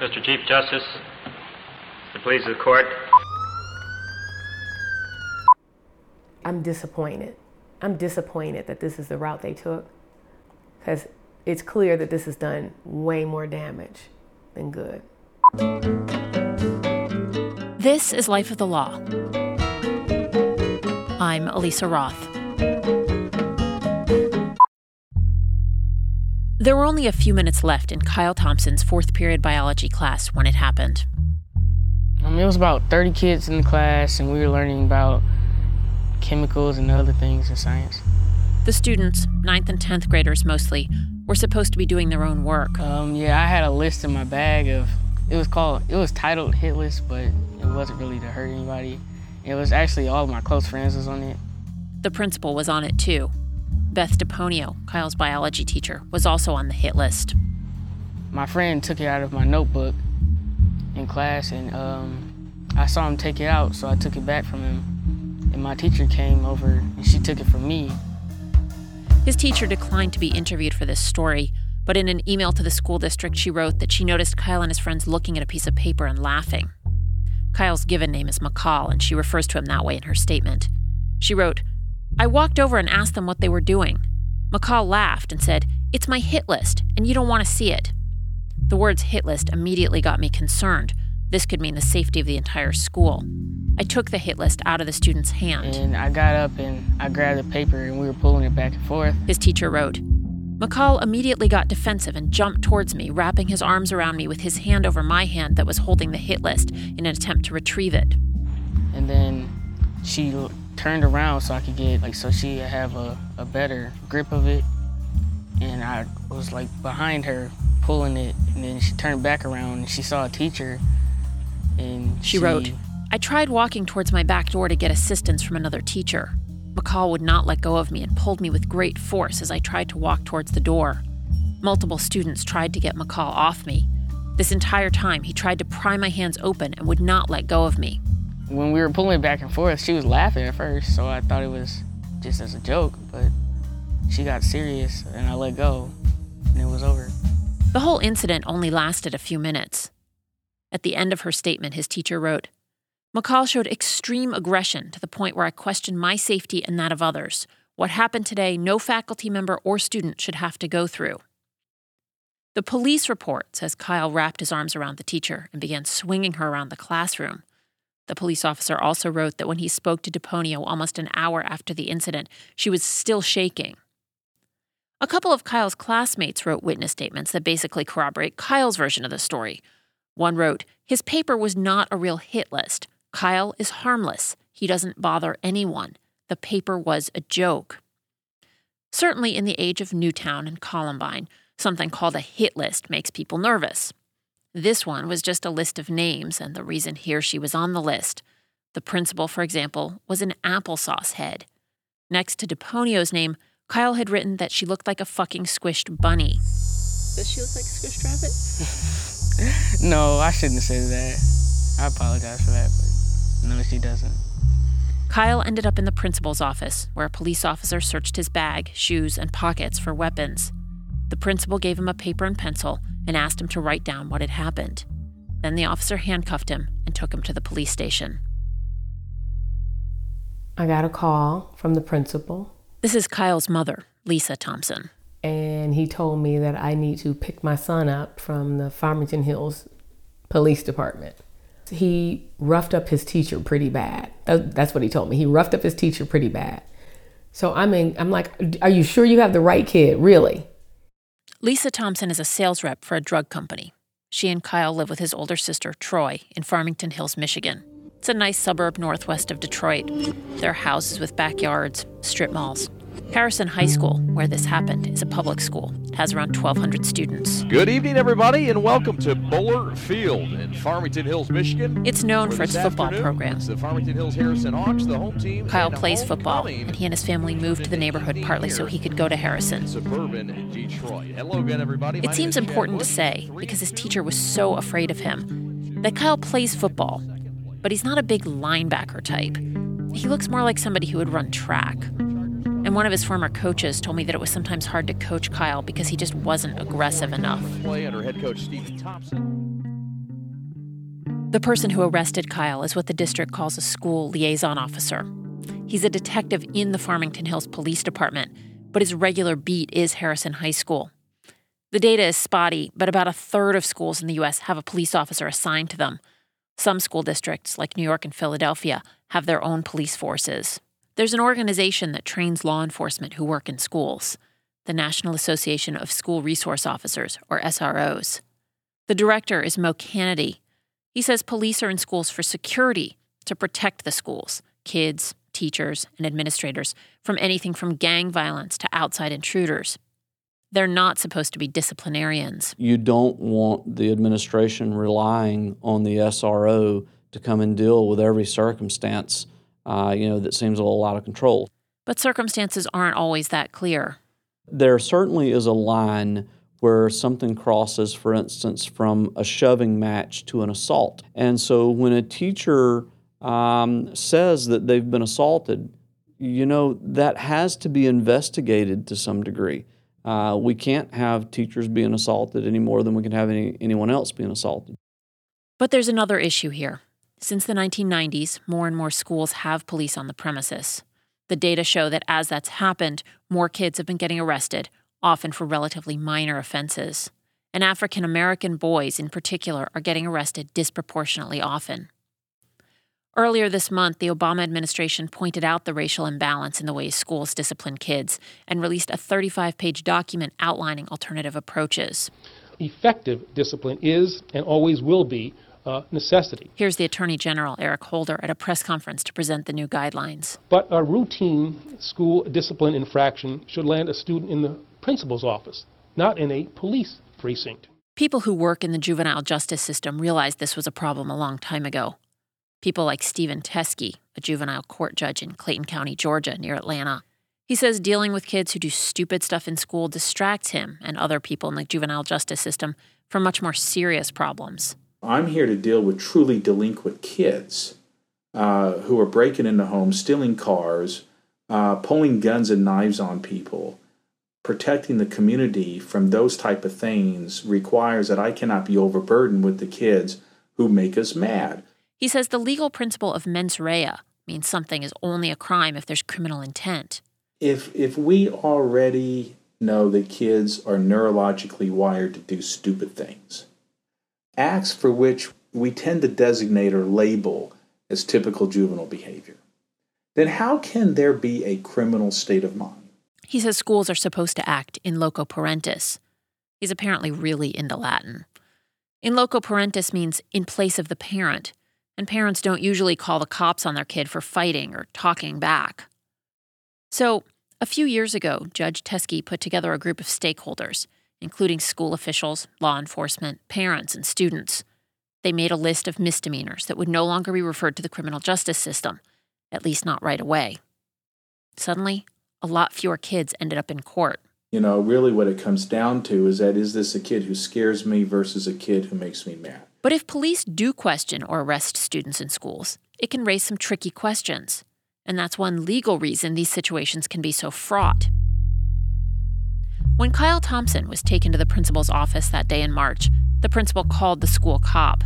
Mr. Chief Justice, the pleas of the court. I'm disappointed. I'm disappointed that this is the route they took because it's clear that this has done way more damage than good. This is Life of the Law. I'm Elisa Roth. There were only a few minutes left in Kyle Thompson's fourth period biology class when it happened. Um, it was about 30 kids in the class, and we were learning about chemicals and other things in science. The students, 9th and 10th graders mostly, were supposed to be doing their own work. Um, yeah, I had a list in my bag of, it was called, it was titled Hit List, but it wasn't really to hurt anybody. It was actually all of my close friends was on it. The principal was on it too. Beth DePonio, Kyle's biology teacher, was also on the hit list. My friend took it out of my notebook in class, and um, I saw him take it out, so I took it back from him. And my teacher came over, and she took it from me. His teacher declined to be interviewed for this story, but in an email to the school district, she wrote that she noticed Kyle and his friends looking at a piece of paper and laughing. Kyle's given name is McCall, and she refers to him that way in her statement. She wrote, I walked over and asked them what they were doing. McCall laughed and said, It's my hit list, and you don't want to see it. The words hit list immediately got me concerned. This could mean the safety of the entire school. I took the hit list out of the student's hand. And I got up and I grabbed the paper and we were pulling it back and forth. His teacher wrote. McCall immediately got defensive and jumped towards me, wrapping his arms around me with his hand over my hand that was holding the hit list in an attempt to retrieve it. And then she turned around so I could get, like, so she have a, a better grip of it. And I was, like, behind her pulling it. And then she turned back around and she saw a teacher. And she, she wrote, I tried walking towards my back door to get assistance from another teacher. McCall would not let go of me and pulled me with great force as I tried to walk towards the door. Multiple students tried to get McCall off me. This entire time, he tried to pry my hands open and would not let go of me. When we were pulling back and forth, she was laughing at first, so I thought it was just as a joke, but she got serious and I let go, and it was over. The whole incident only lasted a few minutes. At the end of her statement, his teacher wrote, McCall showed extreme aggression to the point where I questioned my safety and that of others. What happened today, no faculty member or student should have to go through. The police report says Kyle wrapped his arms around the teacher and began swinging her around the classroom. The police officer also wrote that when he spoke to DePonio almost an hour after the incident, she was still shaking. A couple of Kyle's classmates wrote witness statements that basically corroborate Kyle's version of the story. One wrote, His paper was not a real hit list. Kyle is harmless. He doesn't bother anyone. The paper was a joke. Certainly, in the age of Newtown and Columbine, something called a hit list makes people nervous. This one was just a list of names, and the reason he or she was on the list. The principal, for example, was an applesauce head. Next to DePonio's name, Kyle had written that she looked like a fucking squished bunny. Does she look like a squished rabbit? no, I shouldn't have said that. I apologize for that, but no, she doesn't. Kyle ended up in the principal's office, where a police officer searched his bag, shoes, and pockets for weapons. The principal gave him a paper and pencil and asked him to write down what had happened. Then the officer handcuffed him and took him to the police station. I got a call from the principal. This is Kyle's mother, Lisa Thompson. and he told me that I need to pick my son up from the Farmington Hills Police Department. He roughed up his teacher pretty bad. That's what he told me. He roughed up his teacher pretty bad. So I mean, I'm like, are you sure you have the right kid? Really? Lisa Thompson is a sales rep for a drug company. She and Kyle live with his older sister, Troy, in Farmington Hills, Michigan. It's a nice suburb northwest of Detroit. There are houses with backyards, strip malls. Harrison High School, where this happened, is a public school. It has around 1,200 students. Good evening, everybody, and welcome to Boler Field in Farmington Hills, Michigan. It's known for its football program. The Farmington Hills Harrison Hawks, the home team. Kyle plays football, and he and his family moved to the neighborhood partly so he could go to Harrison. Suburban Detroit. Hello again, everybody. It seems important to say, because his teacher was so afraid of him, that Kyle plays football, but he's not a big linebacker type. He looks more like somebody who would run track. And one of his former coaches told me that it was sometimes hard to coach Kyle because he just wasn't aggressive enough. Play under head coach Stephen Thompson. The person who arrested Kyle is what the district calls a school liaison officer. He's a detective in the Farmington Hills Police Department, but his regular beat is Harrison High School. The data is spotty, but about a third of schools in the U.S. have a police officer assigned to them. Some school districts, like New York and Philadelphia, have their own police forces. There's an organization that trains law enforcement who work in schools, the National Association of School Resource Officers, or SROs. The director is Mo Canady. He says police are in schools for security, to protect the schools, kids, teachers, and administrators from anything from gang violence to outside intruders. They're not supposed to be disciplinarians. You don't want the administration relying on the SRO to come and deal with every circumstance uh, you know, that seems a little out of control. But circumstances aren't always that clear. There certainly is a line where something crosses, for instance, from a shoving match to an assault. And so when a teacher um, says that they've been assaulted, you know, that has to be investigated to some degree. Uh, we can't have teachers being assaulted any more than we can have any, anyone else being assaulted. But there's another issue here. Since the 1990s, more and more schools have police on the premises. The data show that as that's happened, more kids have been getting arrested, often for relatively minor offenses. And African American boys, in particular, are getting arrested disproportionately often. Earlier this month, the Obama administration pointed out the racial imbalance in the way schools discipline kids and released a 35 page document outlining alternative approaches. Effective discipline is and always will be uh, necessity. Here's the Attorney General, Eric Holder, at a press conference to present the new guidelines. But a routine school discipline infraction should land a student in the principal's office, not in a police precinct. People who work in the juvenile justice system realized this was a problem a long time ago. People like Steven Teske, a juvenile court judge in Clayton County, Georgia, near Atlanta. He says dealing with kids who do stupid stuff in school distracts him and other people in the juvenile justice system from much more serious problems. I'm here to deal with truly delinquent kids uh, who are breaking into homes, stealing cars, uh, pulling guns and knives on people. Protecting the community from those type of things requires that I cannot be overburdened with the kids who make us mad. He says the legal principle of mens rea means something is only a crime if there's criminal intent. If if we already know that kids are neurologically wired to do stupid things, acts for which we tend to designate or label as typical juvenile behavior, then how can there be a criminal state of mind? He says schools are supposed to act in loco parentis. He's apparently really into Latin. In loco parentis means in place of the parent, and parents don't usually call the cops on their kid for fighting or talking back. So, a few years ago, Judge Teske put together a group of stakeholders including school officials, law enforcement, parents, and students. They made a list of misdemeanors that would no longer be referred to the criminal justice system, at least not right away. Suddenly, a lot fewer kids ended up in court. You know, really what it comes down to is that is this a kid who scares me versus a kid who makes me mad? But if police do question or arrest students in schools, it can raise some tricky questions. And that's one legal reason these situations can be so fraught. When Kyle Thompson was taken to the principal's office that day in March, the principal called the school cop.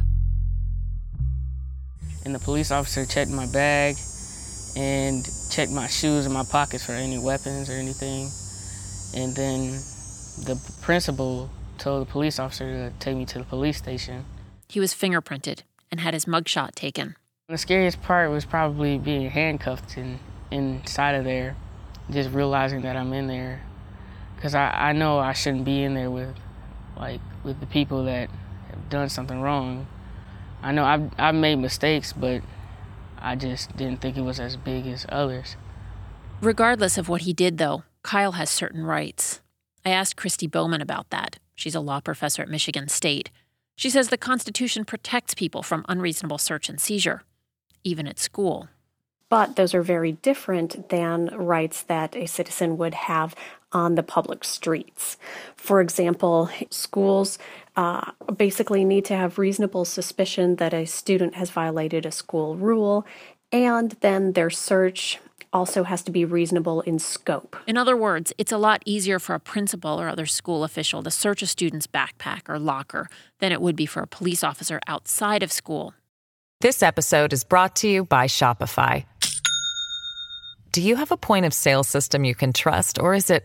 And the police officer checked my bag and checked my shoes and my pockets for any weapons or anything. And then the principal told the police officer to take me to the police station. He was fingerprinted and had his mugshot taken. The scariest part was probably being handcuffed and inside of there, just realizing that I'm in there. Because I, I know I shouldn't be in there with, like, with the people that have done something wrong. I know I've, I've made mistakes, but I just didn't think it was as big as others. Regardless of what he did, though, Kyle has certain rights. I asked Kristi Bowman about that. She's a law professor at Michigan State. She says the Constitution protects people from unreasonable search and seizure, even at school. But those are very different than rights that a citizen would have on the public streets. For example, schools uh, basically need to have reasonable suspicion that a student has violated a school rule, and then their search also has to be reasonable in scope. In other words, it's a lot easier for a principal or other school official to search a student's backpack or locker than it would be for a police officer outside of school. This episode is brought to you by Shopify. Do you have a point of sale system you can trust, or is it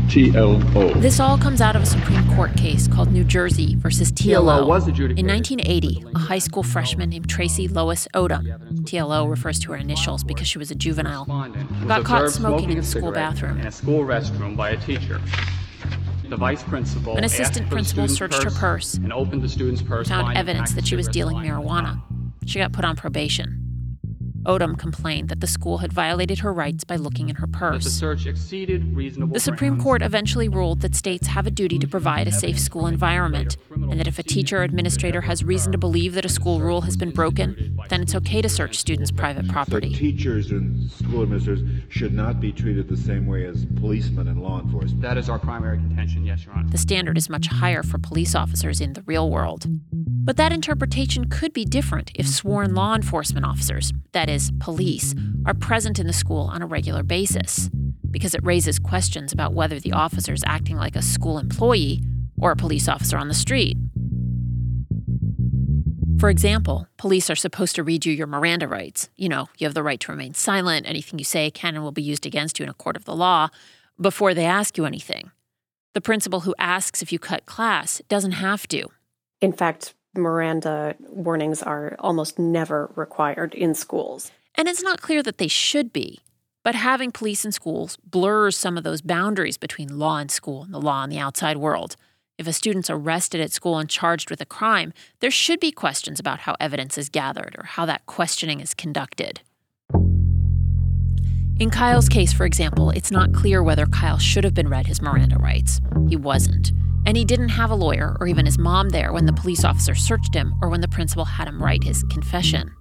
TLO. This all comes out of a Supreme Court case called New Jersey versus TLO. TLO was adjudicated. In 1980, a high school freshman named Tracy Lois Odom, TLO refers to her initials because she was a juvenile, got caught observed smoking in a the school bathroom. In a school restroom by a teacher. The vice principal An assistant principal student's searched her purse and opened the student's purse, found evidence that she was dealing marijuana. She got put on probation. Odom complained that the school had violated her rights by looking in her purse. the search exceeded reasonable The Supreme grounds. Court eventually ruled that states have a duty to provide a safe school environment, and that if a teacher or administrator has reason to believe that a school rule has been broken, then it's okay to search students' private So property. teachers and school administrators should not be treated the same way as policemen and law enforcement. That is our primary contention, yes, Your Honor. The standard is much higher for police officers in the real world. But that interpretation could be different if sworn law enforcement officers, that is, police, are present in the school on a regular basis, because it raises questions about whether the officer is acting like a school employee or a police officer on the street. For example, police are supposed to read you your Miranda rights. You know, you have the right to remain silent, anything you say can and will be used against you in a court of the law, before they ask you anything. The principal who asks if you cut class doesn't have to. In fact, Miranda warnings are almost never required in schools. And it's not clear that they should be. But having police in schools blurs some of those boundaries between law and school and the law and the outside world. If a student's arrested at school and charged with a crime, there should be questions about how evidence is gathered or how that questioning is conducted. In Kyle's case, for example, it's not clear whether Kyle should have been read his Miranda rights. He wasn't. And he didn't have a lawyer or even his mom there when the police officer searched him or when the principal had him write his confession.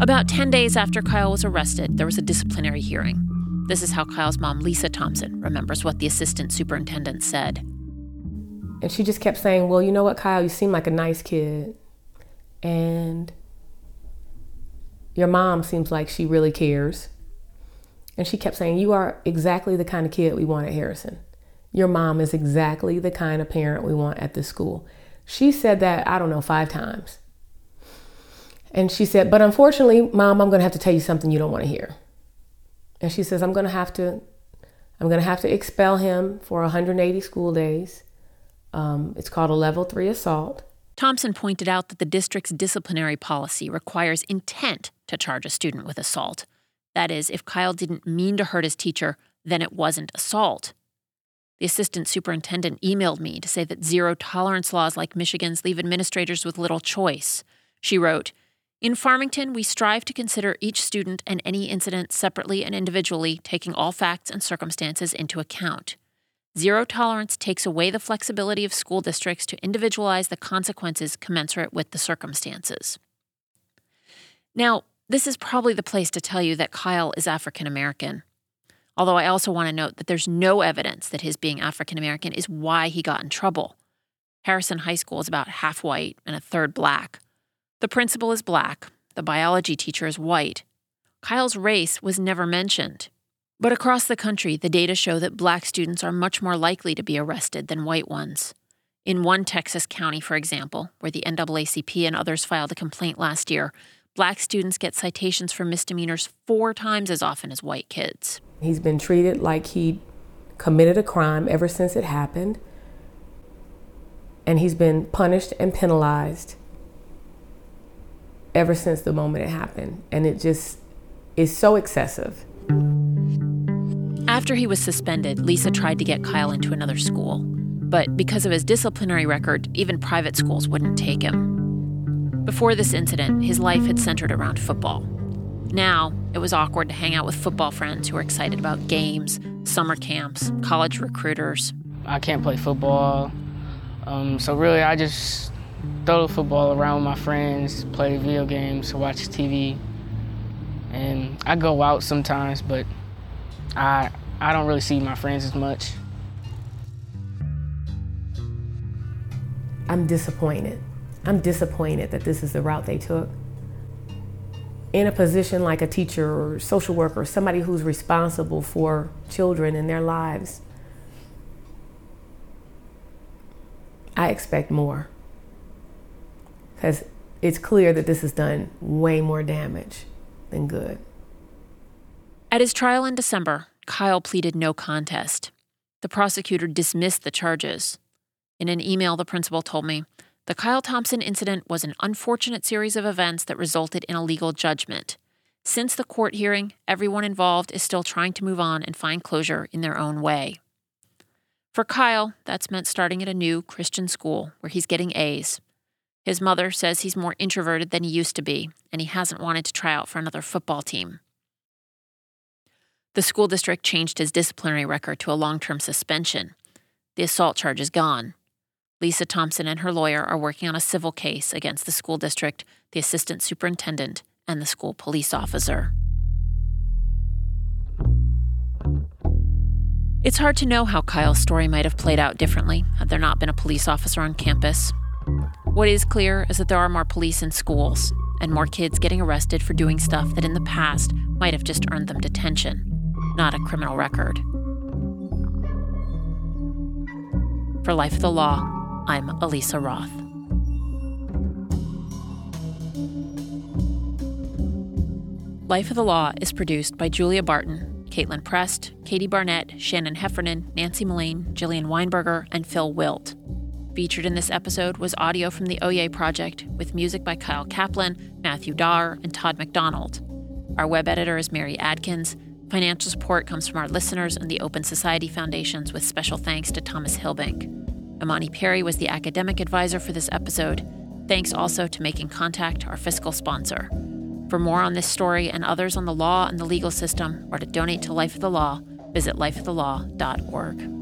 About 10 days after Kyle was arrested, there was a disciplinary hearing. This is how Kyle's mom, Lisa Thompson, remembers what the assistant superintendent said. And she just kept saying, Well, you know what, Kyle, you seem like a nice kid. And your mom seems like she really cares. And she kept saying, You are exactly the kind of kid we want at Harrison. Your mom is exactly the kind of parent we want at this school. She said that, I don't know, five times. And she said, But unfortunately, mom, I'm going to have to tell you something you don't want to hear. And she says, I'm going to have to. I'm going to have to expel him for 180 school days. Um, it's called a level three assault. Thompson pointed out that the district's disciplinary policy requires intent to charge a student with assault. That is, if Kyle didn't mean to hurt his teacher, then it wasn't assault. The assistant superintendent emailed me to say that zero tolerance laws like Michigan's leave administrators with little choice. She wrote, in Farmington, we strive to consider each student and any incident separately and individually, taking all facts and circumstances into account. Zero tolerance takes away the flexibility of school districts to individualize the consequences commensurate with the circumstances. Now, this is probably the place to tell you that Kyle is African American. Although I also want to note that there's no evidence that his being African American is why he got in trouble. Harrison High School is about half white and a third black. The principal is black, the biology teacher is white. Kyle's race was never mentioned. But across the country, the data show that black students are much more likely to be arrested than white ones. In one Texas county, for example, where the NAACP and others filed a complaint last year, black students get citations for misdemeanors four times as often as white kids. He's been treated like he committed a crime ever since it happened, and he's been punished and penalized ever since the moment it happened. And it just is so excessive. After he was suspended, Lisa tried to get Kyle into another school. But because of his disciplinary record, even private schools wouldn't take him. Before this incident, his life had centered around football. Now, it was awkward to hang out with football friends who were excited about games, summer camps, college recruiters. I can't play football. Um, so, really, I just throw the football around with my friends, play video games, watch TV. And I go out sometimes, but I, I don't really see my friends as much. I'm disappointed. I'm disappointed that this is the route they took. In a position like a teacher or social worker, somebody who's responsible for children and their lives, I expect more. Because it's clear that this has done way more damage than good. At his trial in December, Kyle pleaded no contest. The prosecutor dismissed the charges. In an email, the principal told me the Kyle Thompson incident was an unfortunate series of events that resulted in a legal judgment. Since the court hearing, everyone involved is still trying to move on and find closure in their own way. For Kyle, that's meant starting at a new Christian school where he's getting A's. His mother says he's more introverted than he used to be, and he hasn't wanted to try out for another football team. The school district changed his disciplinary record to a long term suspension. The assault charge is gone. Lisa Thompson and her lawyer are working on a civil case against the school district, the assistant superintendent, and the school police officer. It's hard to know how Kyle's story might have played out differently had there not been a police officer on campus. What is clear is that there are more police in schools and more kids getting arrested for doing stuff that in the past might have just earned them detention, not a criminal record. For Life of the Law, I'm Elisa Roth. Life of the Law is produced by Julia Barton, Caitlin Prest, Katie Barnett, Shannon Heffernan, Nancy Mullane, Jillian Weinberger, and Phil Wilt. Featured in this episode was audio from the Oyez Project, with music by Kyle Kaplan, Matthew Dahr, and Todd McDonald. Our web editor is Mary Adkins. Financial support comes from our listeners and the Open Society Foundations, with special thanks to Thomas Hilbink. Imani Perry was the academic advisor for this episode. Thanks also to Making Contact, our fiscal sponsor. For more on this story and others on the law and the legal system, or to donate to Life of the Law, visit lifeofthelaw.org.